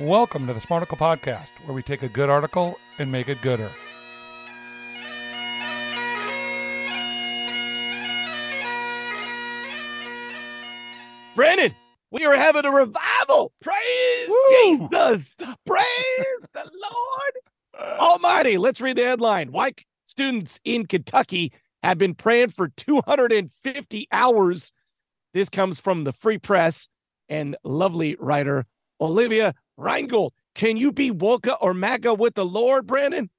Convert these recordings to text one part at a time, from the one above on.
Welcome to the Smarticle Podcast, where we take a good article and make it gooder. Brandon, we are having a revival. Praise Woo! Jesus. Praise the Lord Almighty. Let's read the headline. Why students in Kentucky have been praying for 250 hours. This comes from the Free Press and lovely writer Olivia Reingold. Can you be Woka or MAGA with the Lord, Brandon?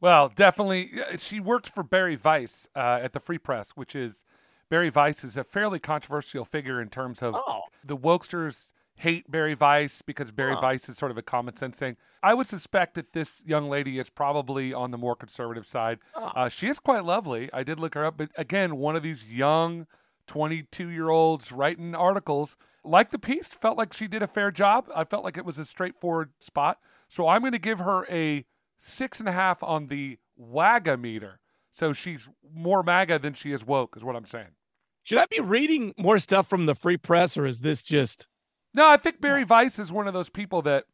Well, definitely. uh, She worked for Bari Weiss uh, at the Free Press, which is Bari Weiss is a fairly controversial figure in terms of Oh, the wokesters hate Bari Weiss because Bari Huh. Weiss is sort of a common sense thing. I would suspect that this young lady is probably on the more conservative side. Oh. Uh, she is quite lovely. I did look her up, but again, one of these young 22 year olds writing articles. Like the piece, felt like she did a fair job. I felt like it was a straightforward spot. So I'm going to give her a six and a half on the WAGA meter. So she's more MAGA than she is woke, is what I'm saying. should I be reading more stuff from the Free Press or is this just. No, I think Bari Weiss is one of those people that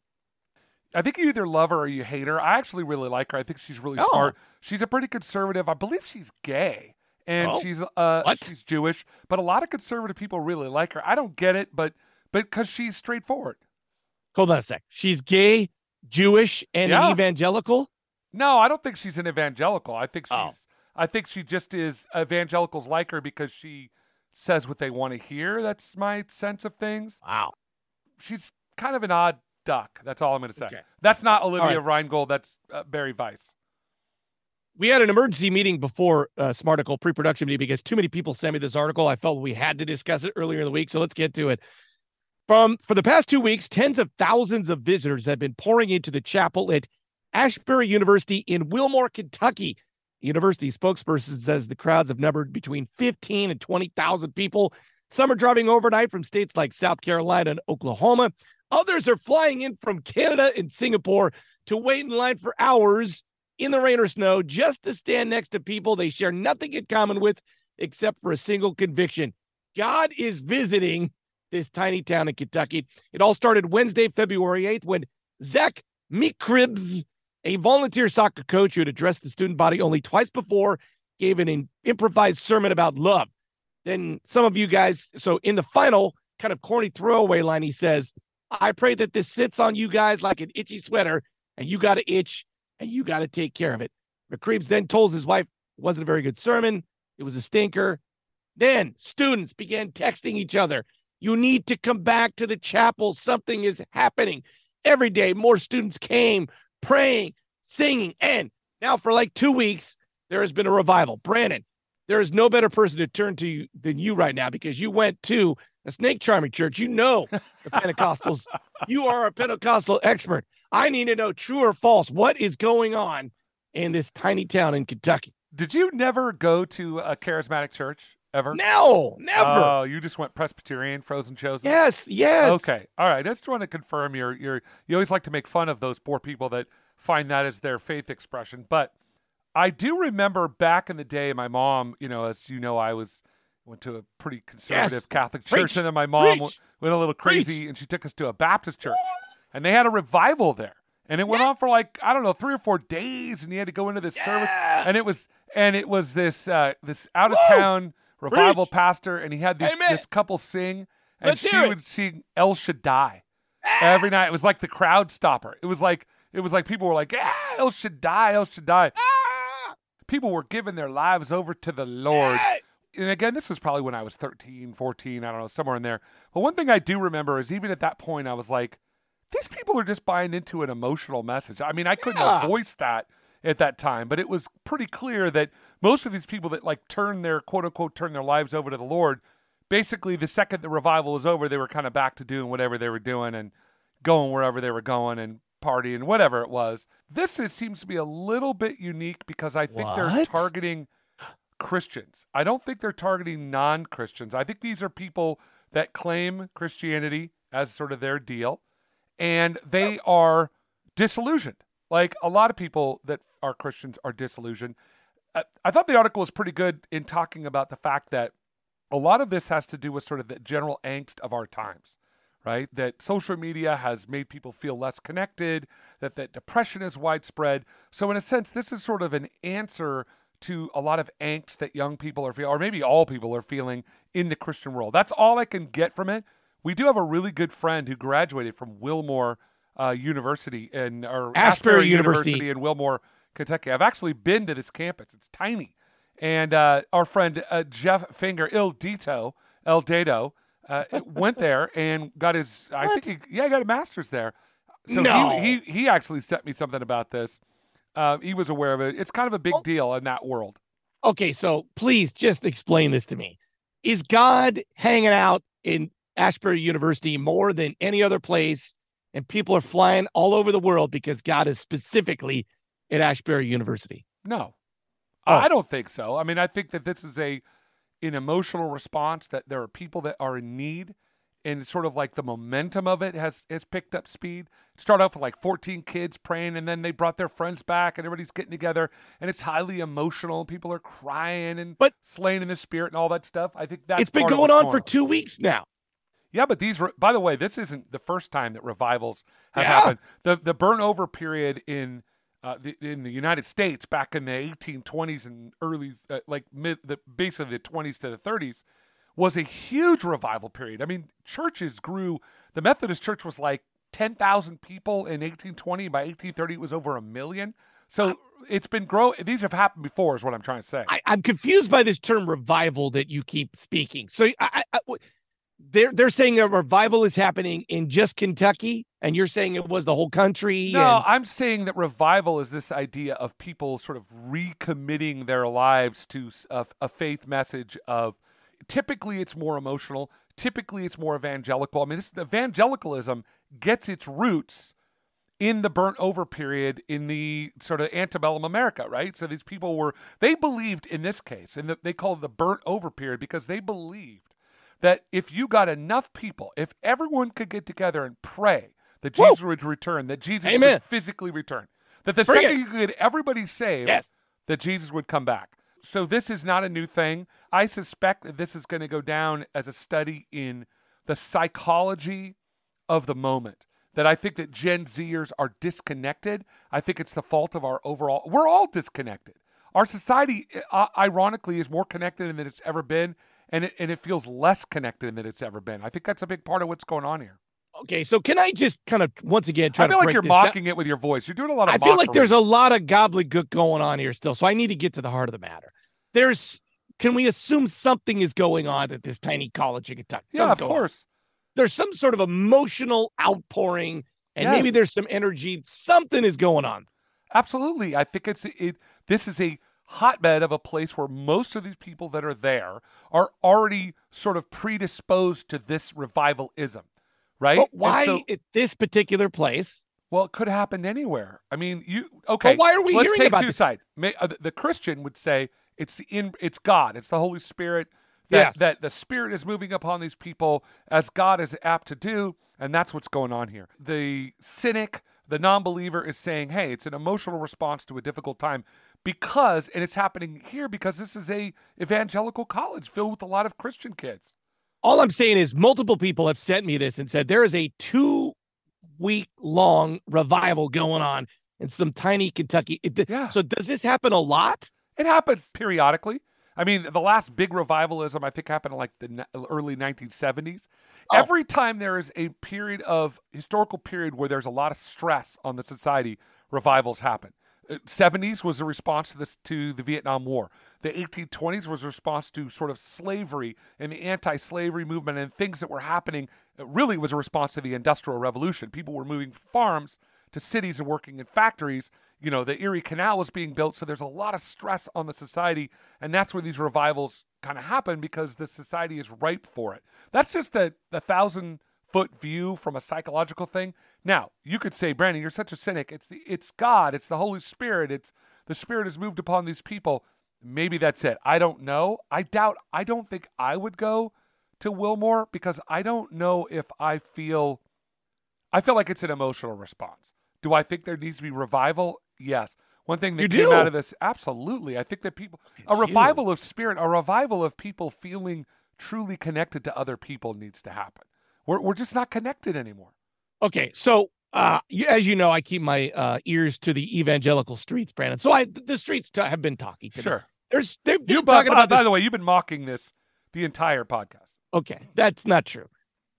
I think you either love her or you hate her. I actually really like her. I think she's really Oh. smart. She's a pretty conservative. I believe she's gay and Oh. she's uh What? she's Jewish, but a lot of conservative people really like her. I don't get it, but but cuz she's straightforward. Hold on a sec. She's gay, Jewish, and Yeah. an evangelical. No, I don't think she's an evangelical. I think she's Oh. I think she just is evangelicals like her because she says what they want to hear. That's my sense of things. Wow. She's kind of an odd duck. That's all I'm going to say. Okay. That's not Olivia Reingold. That's uh, Bari Weiss. We had an emergency meeting before uh, Smarticle pre-production meeting because too many people sent me this article. I felt we had to discuss it earlier in the week, so let's get to it. From for the past two weeks, tens of thousands of visitors have been pouring into the chapel at Asbury University in Wilmore, Kentucky. The university spokesperson says the crowds have numbered between 15 and 20,000 people. Some are driving overnight from states like South Carolina and Oklahoma. Others are flying in from Canada and Singapore to wait in line for hours in the rain or snow just to stand next to people they share nothing in common with except for a single conviction. God is visiting this tiny town in Kentucky. It all started Wednesday, February 8th, when Zach Meerkreebs, a volunteer soccer coach who had addressed the student body only twice before, gave an improvised sermon about love. Then some of you guys, so in the final kind of corny throwaway line, he says, I pray that this sits on you guys like an itchy sweater, and you got to itch and you got to take care of it. Meerkreebs then told his wife it wasn't a very good sermon. It was a stinker. Then students began texting each other. You need to come back to the chapel. Something is happening. Every day, more students came praying, singing. And now, for like two weeks, there has been a revival. Brandon, there is no better person to turn to you than you right now because you went to a snake charming church. You know the Pentecostals. you are a Pentecostal expert. I need to know true or false. What is going on in this tiny town in Kentucky? Did you never go to a charismatic church ever? No, never. Oh, you just went Presbyterian, frozen chosen. yes, yes. Okay. All right. I just want to confirm you're you're you always like to make fun of those poor people that find that as their faith expression. But I do remember back in the day, my mom, you know, as you know, I was went to a pretty conservative Yes. Catholic church, Preach. and then my mom Preach. went, a little Preach. crazy, and she took us to a Baptist church, and they had a revival there, and it went on for like I don't know three or four days, and you had to go into this service, and it was and it was this uh, this out of town revival Preach. pastor, and he had this this couple sing, and Let's she would sing El Shaddai every night. It was like the crowd stopper. It was like it was like people were like, ah, El Shaddai, El Shaddai. Ah, People were giving their lives over to the Lord. And again, this was probably when I was 13, 14, I don't know, somewhere in there. But one thing I do remember is even at that point, I was like, these people are just buying into an emotional message. I mean, I couldn't Yeah. have voiced that at that time, but it was pretty clear that most of these people that like turn their quote unquote turn their lives over to the Lord, basically the second the revival was over, they were kind of back to doing whatever they were doing and going wherever they were going and partying, whatever it was. This is, seems to be a little bit unique because I think they're targeting Christians. I don't think they're targeting non Christians. I think these are people that claim Christianity as sort of their deal, and they are disillusioned. Like a lot of people that are Christians are disillusioned. Uh, I thought the article was pretty good in talking about the fact that a lot of this has to do with sort of the general angst of our times, right? That social media has made people feel less connected, that, that depression is widespread. So, in a sense, this is sort of an answer to a lot of angst that young people are feeling, or maybe all people are feeling in the Christian world. That's all I can get from it. We do have a really good friend who graduated from Wilmore uh, University in or Asbury, University. University in Wilmore, Kentucky. I've actually been to this campus. It's tiny. And uh, our friend uh, Jeff Finger, Il Dito, El Dado, uh, went there and got his, I What? think, he, yeah, he got a master's there. So No. he, he, he actually sent me something about this. Uh, he was aware of it. It's kind of a big Oh. deal in that world. Okay, so please just explain this to me. Is God hanging out in Asbury University more than any other place, and people are flying all over the world because God is specifically at Asbury University? No, Oh. I don't think so. I mean, I think that this is a an emotional response that there are people that are in need, and sort of like the momentum of it has has picked up speed. It started off with like 14 kids praying, and then they brought their friends back, and everybody's getting together, and it's highly emotional. People are crying and But- slaying in the spirit and all that stuff. I think that's it's been going on for two weeks now. Yeah, but these, re- by the way, this isn't the first time that revivals have Yeah. happened. The the burn over period in uh, the, in the United States back in the 1820s and early, uh, like mid, the basically the 20s to the 30s, was a huge revival period. I mean, churches grew. The Methodist Church was like 10,000 people in 1820. By 1830, it was over a million. So it's been grow. These have happened before, is what I'm trying to say. I, I'm confused by this term revival that you keep speaking. So I, I, I- they're they're saying a revival is happening in just Kentucky, and you're saying it was the whole country. No, and- I'm saying that revival is this idea of people sort of recommitting their lives to a faith message of typically it's more emotional, typically it's more evangelical. I mean, this evangelicalism gets its roots in the burnt over period in the sort of antebellum America, right? So these people were they believed in this case, and they call it the burnt over period because they believed that if you got enough people, if everyone could get together and pray that Woo! Jesus would return, that Jesus Amen. would physically return, that the Bring second it. you could get everybody saved, Yes. that Jesus would come back. So this is not a new thing. I suspect that this is going to go down as a study in the psychology of the moment. That I think that Gen Zers are disconnected. I think it's the fault of our overall. We're all disconnected. Our society, uh, ironically, is more connected than it's ever been, and it, and it feels less connected than it's ever been. I think that's a big part of what's going on here. okay, so can I just kind of once again try to? I to feel like you're this down? mocking it with your voice. You're doing a lot of. I feel like there's a lot of gobbledygook going on here still. So I need to get to the heart of the matter. There's can we assume something is going on at this tiny college in Kentucky? yeah, Something's of going on. course. There's some sort of emotional outpouring, and maybe there's some energy. Something is going on. Absolutely. I think it's it this is a hotbed of a place where most of these people that are there are already sort of predisposed to this revivalism. Right? But why so- at this particular place? well, it could happen anywhere. I mean, you okay. But why are we let's hearing take about two this? sides. May- uh, the- the Christian would say it's in it's God, it's the Holy Spirit that Yes. that the Spirit is moving upon these people as God is apt to do, and that's what's going on here. The cynic, the non-believer is saying, "Hey, it's an emotional response to a difficult time." Because, and it's happening here because this is a evangelical college filled with a lot of Christian kids. All I'm saying is multiple people have sent me this and said there is a two week long revival going on in some tiny Kentucky. It- Yeah. So does this happen a lot? It happens periodically. I mean, the last big revivalism I think happened in like the early 1970s. Oh. Every time there is a period of historical period where there's a lot of stress on the society, revivals happen. Uh, 70s was a response to this to the Vietnam War. The 1820s was a response to sort of slavery and the anti-slavery movement and things that were happening. It really was a response to the Industrial Revolution. People were moving farms to cities and working in factories. You know, the Erie Canal was being built, so there's a lot of stress on the society, and that's where these revivals kind of happen because the society is ripe for it. That's just a, a thousand foot view from a psychological thing. Now, you could say, Brandon, you're such a cynic. It's the it's God, it's the Holy Spirit, it's the Spirit has moved upon these people. Maybe that's it. I don't know. I doubt I don't think I would go to Wilmore because I don't know if I feel I feel like it's an emotional response. Do I think there needs to be revival? Yes. One thing that You came do? out of this, absolutely. I think that people, a you. revival of spirit, a revival of people feeling truly connected to other people needs to happen. We're, we're just not connected anymore. Okay. So, uh, you, as you know, I keep my uh, ears to the evangelical streets, Brandon. So I, the streets t- have been talking. To Sure. Me. There's, they've been You, talking by, about by this. the way, you've been mocking this the entire podcast. Okay. That's not true.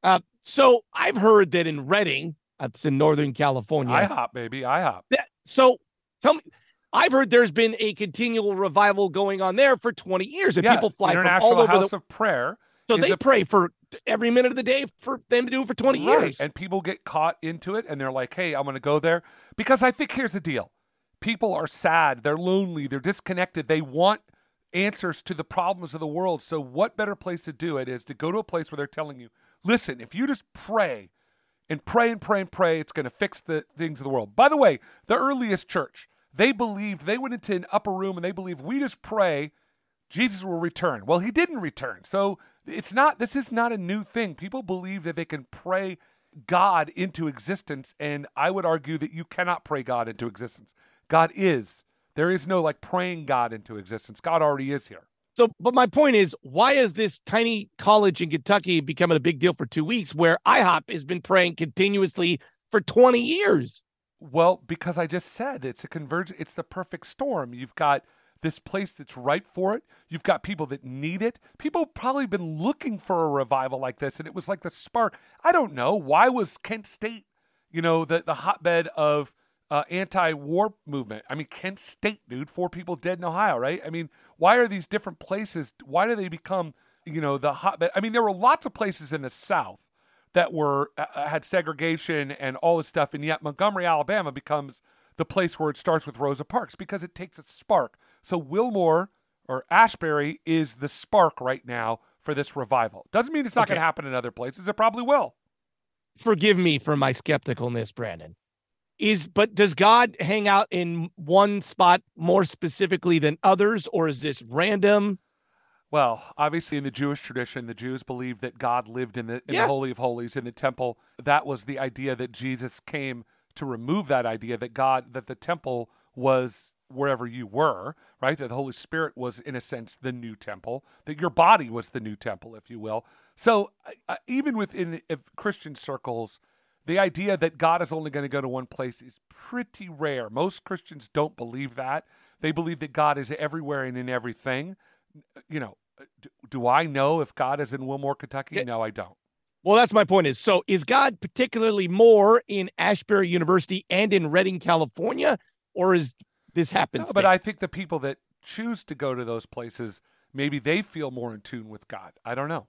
Uh, so I've heard that in Redding, that's in Northern California. IHOP, baby. IHOP. that, so tell me, I've heard there's been a continual revival going on there for 20 years, and Yeah, people fly from all over House the. of Prayer. So they a- pray for every minute of the day for them to do it for 20 Right. years. And people get caught into it and they're like, hey, I'm going to go there. Because I think here's the deal people are sad, they're lonely, they're disconnected, they want answers to the problems of the world. So, what better place to do it is to go to a place where they're telling you, listen, if you just pray and pray and pray and pray, it's going to fix the things of the world. By the way, the earliest church, they believed, they went into an upper room and they believed, we just pray, Jesus will return. Well, he didn't return. So, it's not, this is not a new thing. People believe that they can pray God into existence. And I would argue that you cannot pray God into existence. God is. There is no like praying God into existence. God already is here. So, but my point is, why is this tiny college in Kentucky becoming a big deal for two weeks where IHOP has been praying continuously for 20 years? Well, because I just said it's a convergence, it's the perfect storm. You've got this place that's right for it. You've got people that need it. People probably been looking for a revival like this, and it was like the spark. I don't know. Why was Kent State, you know, the, the hotbed of uh, anti-war movement? I mean, Kent State, dude, four people dead in Ohio, right? I mean, why are these different places? Why do they become, you know, the hotbed? I mean, there were lots of places in the South that were uh, had segregation and all this stuff, and yet Montgomery, Alabama, becomes the place where it starts with Rosa Parks because it takes a spark. So Wilmore or Asbury is the spark right now for this revival. Doesn't mean it's not Okay. going to happen in other places. It probably will. Forgive me for my skepticalness, Brandon. Is but does God hang out in one spot more specifically than others, or is this random? Well, obviously, in the Jewish tradition, the Jews believed that God lived in the in Yeah. the Holy of Holies in the temple. That was the idea that Jesus came to remove that idea that God that the temple was wherever you were, right? That the Holy Spirit was, in a sense, the new temple. That your body was the new temple, if you will. So, uh, even within uh, Christian circles, the idea that God is only going to go to one place is pretty rare. Most Christians don't believe that. They believe that God is everywhere and in everything. You know, do, do I know if God is in Wilmore, Kentucky? Yeah. No, I don't. Well, that's my point. Is so is God particularly more in Asbury University and in Redding, California, or is this happens. No, but I think the people that choose to go to those places, maybe they feel more in tune with God. I don't know.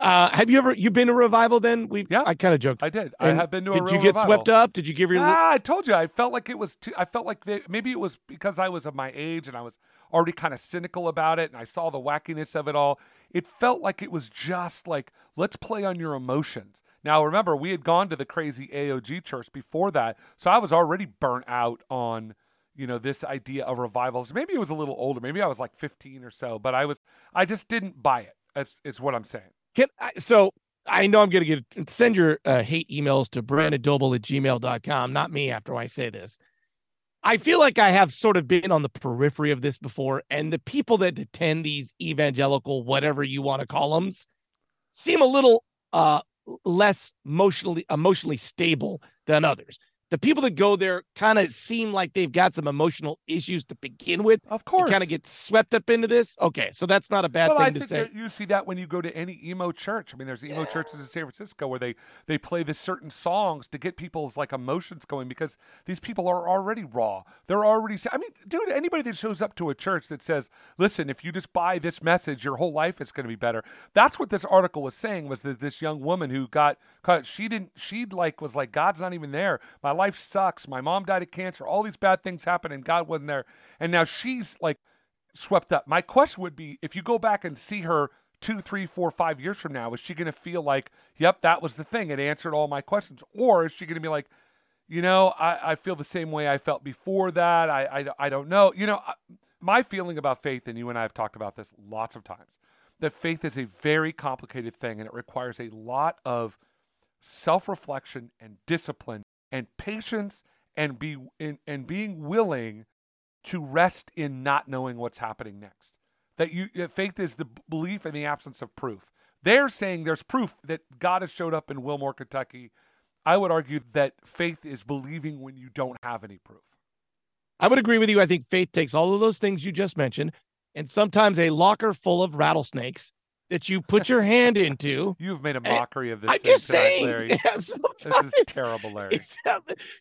Uh, have you ever you been to revival? Then we Yeah. I kind of joked. I did. I have been to a revival. Did you get revival. swept up? Did you give your? Ah, I told you. I felt like it was too. I felt like they, maybe it was because I was of my age and I was already kind of cynical about it, and I saw the wackiness of it all. It felt like it was just like let's play on your emotions. Now remember, we had gone to the crazy AOG church before that, so I was already burnt out on you know this idea of revivals. Maybe it was a little older. Maybe I was like 15 or so, but I was. I just didn't buy it. it's, is what I'm saying. Can I, so I know I'm going to get send your uh, hate emails to brandondoble at gmail.com, not me after I say this. I feel like I have sort of been on the periphery of this before, and the people that attend these evangelical, whatever you want to call them, seem a little uh, less emotionally emotionally stable than others. The people that go there kind of seem like they've got some emotional issues to begin with. Of course. Kind of get swept up into this. Okay, so that's not a bad well, thing I to think say. you see that when you go to any emo church. I mean, there's emo churches in San Francisco where they they play this certain songs to get people's like emotions going because these people are already raw. They're already. I mean, dude, anybody that shows up to a church that says, "Listen, if you just buy this message, your whole life is going to be better." That's what this article was saying. Was that this young woman who got caught? She didn't. She like was like, "God's not even there. My life sucks. My mom died of cancer. All these bad things happened, and God wasn't there." And now she's like swept up. My question would be if you go back and see her two, three, four, five years from now, is she going to feel like, yep, that was the thing. It answered all my questions? Or is she going to be like, you know, I, I feel the same way I felt before that. I, I, I don't know. You know, I, my feeling about faith, and you and I have talked about this lots of times, that faith is a very complicated thing and it requires a lot of self reflection and discipline and patience and be and, and being willing to rest in not knowing what's happening next. that you that faith is the belief in the absence of proof. They're saying there's proof that God has showed up in Wilmore, Kentucky. I would argue that faith is believing when you don't have any proof. I would agree with you. I think faith takes all of those things you just mentioned and sometimes a locker full of rattlesnakes that you put your hand into. You've made a mockery of this. I'm just saying. Larry. yeah, This is terrible, Larry.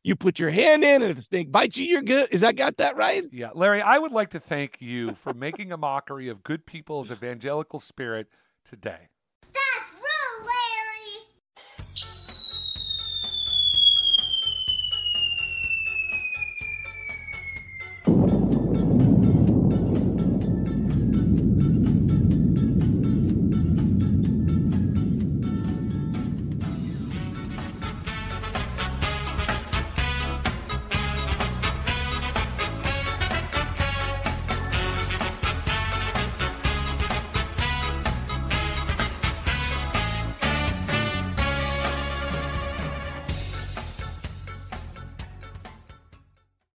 You put your hand in, and if the snake bites you, you're good. Is that got that right? Yeah, Larry, I would like to thank you for making a mockery of good people's evangelical spirit today.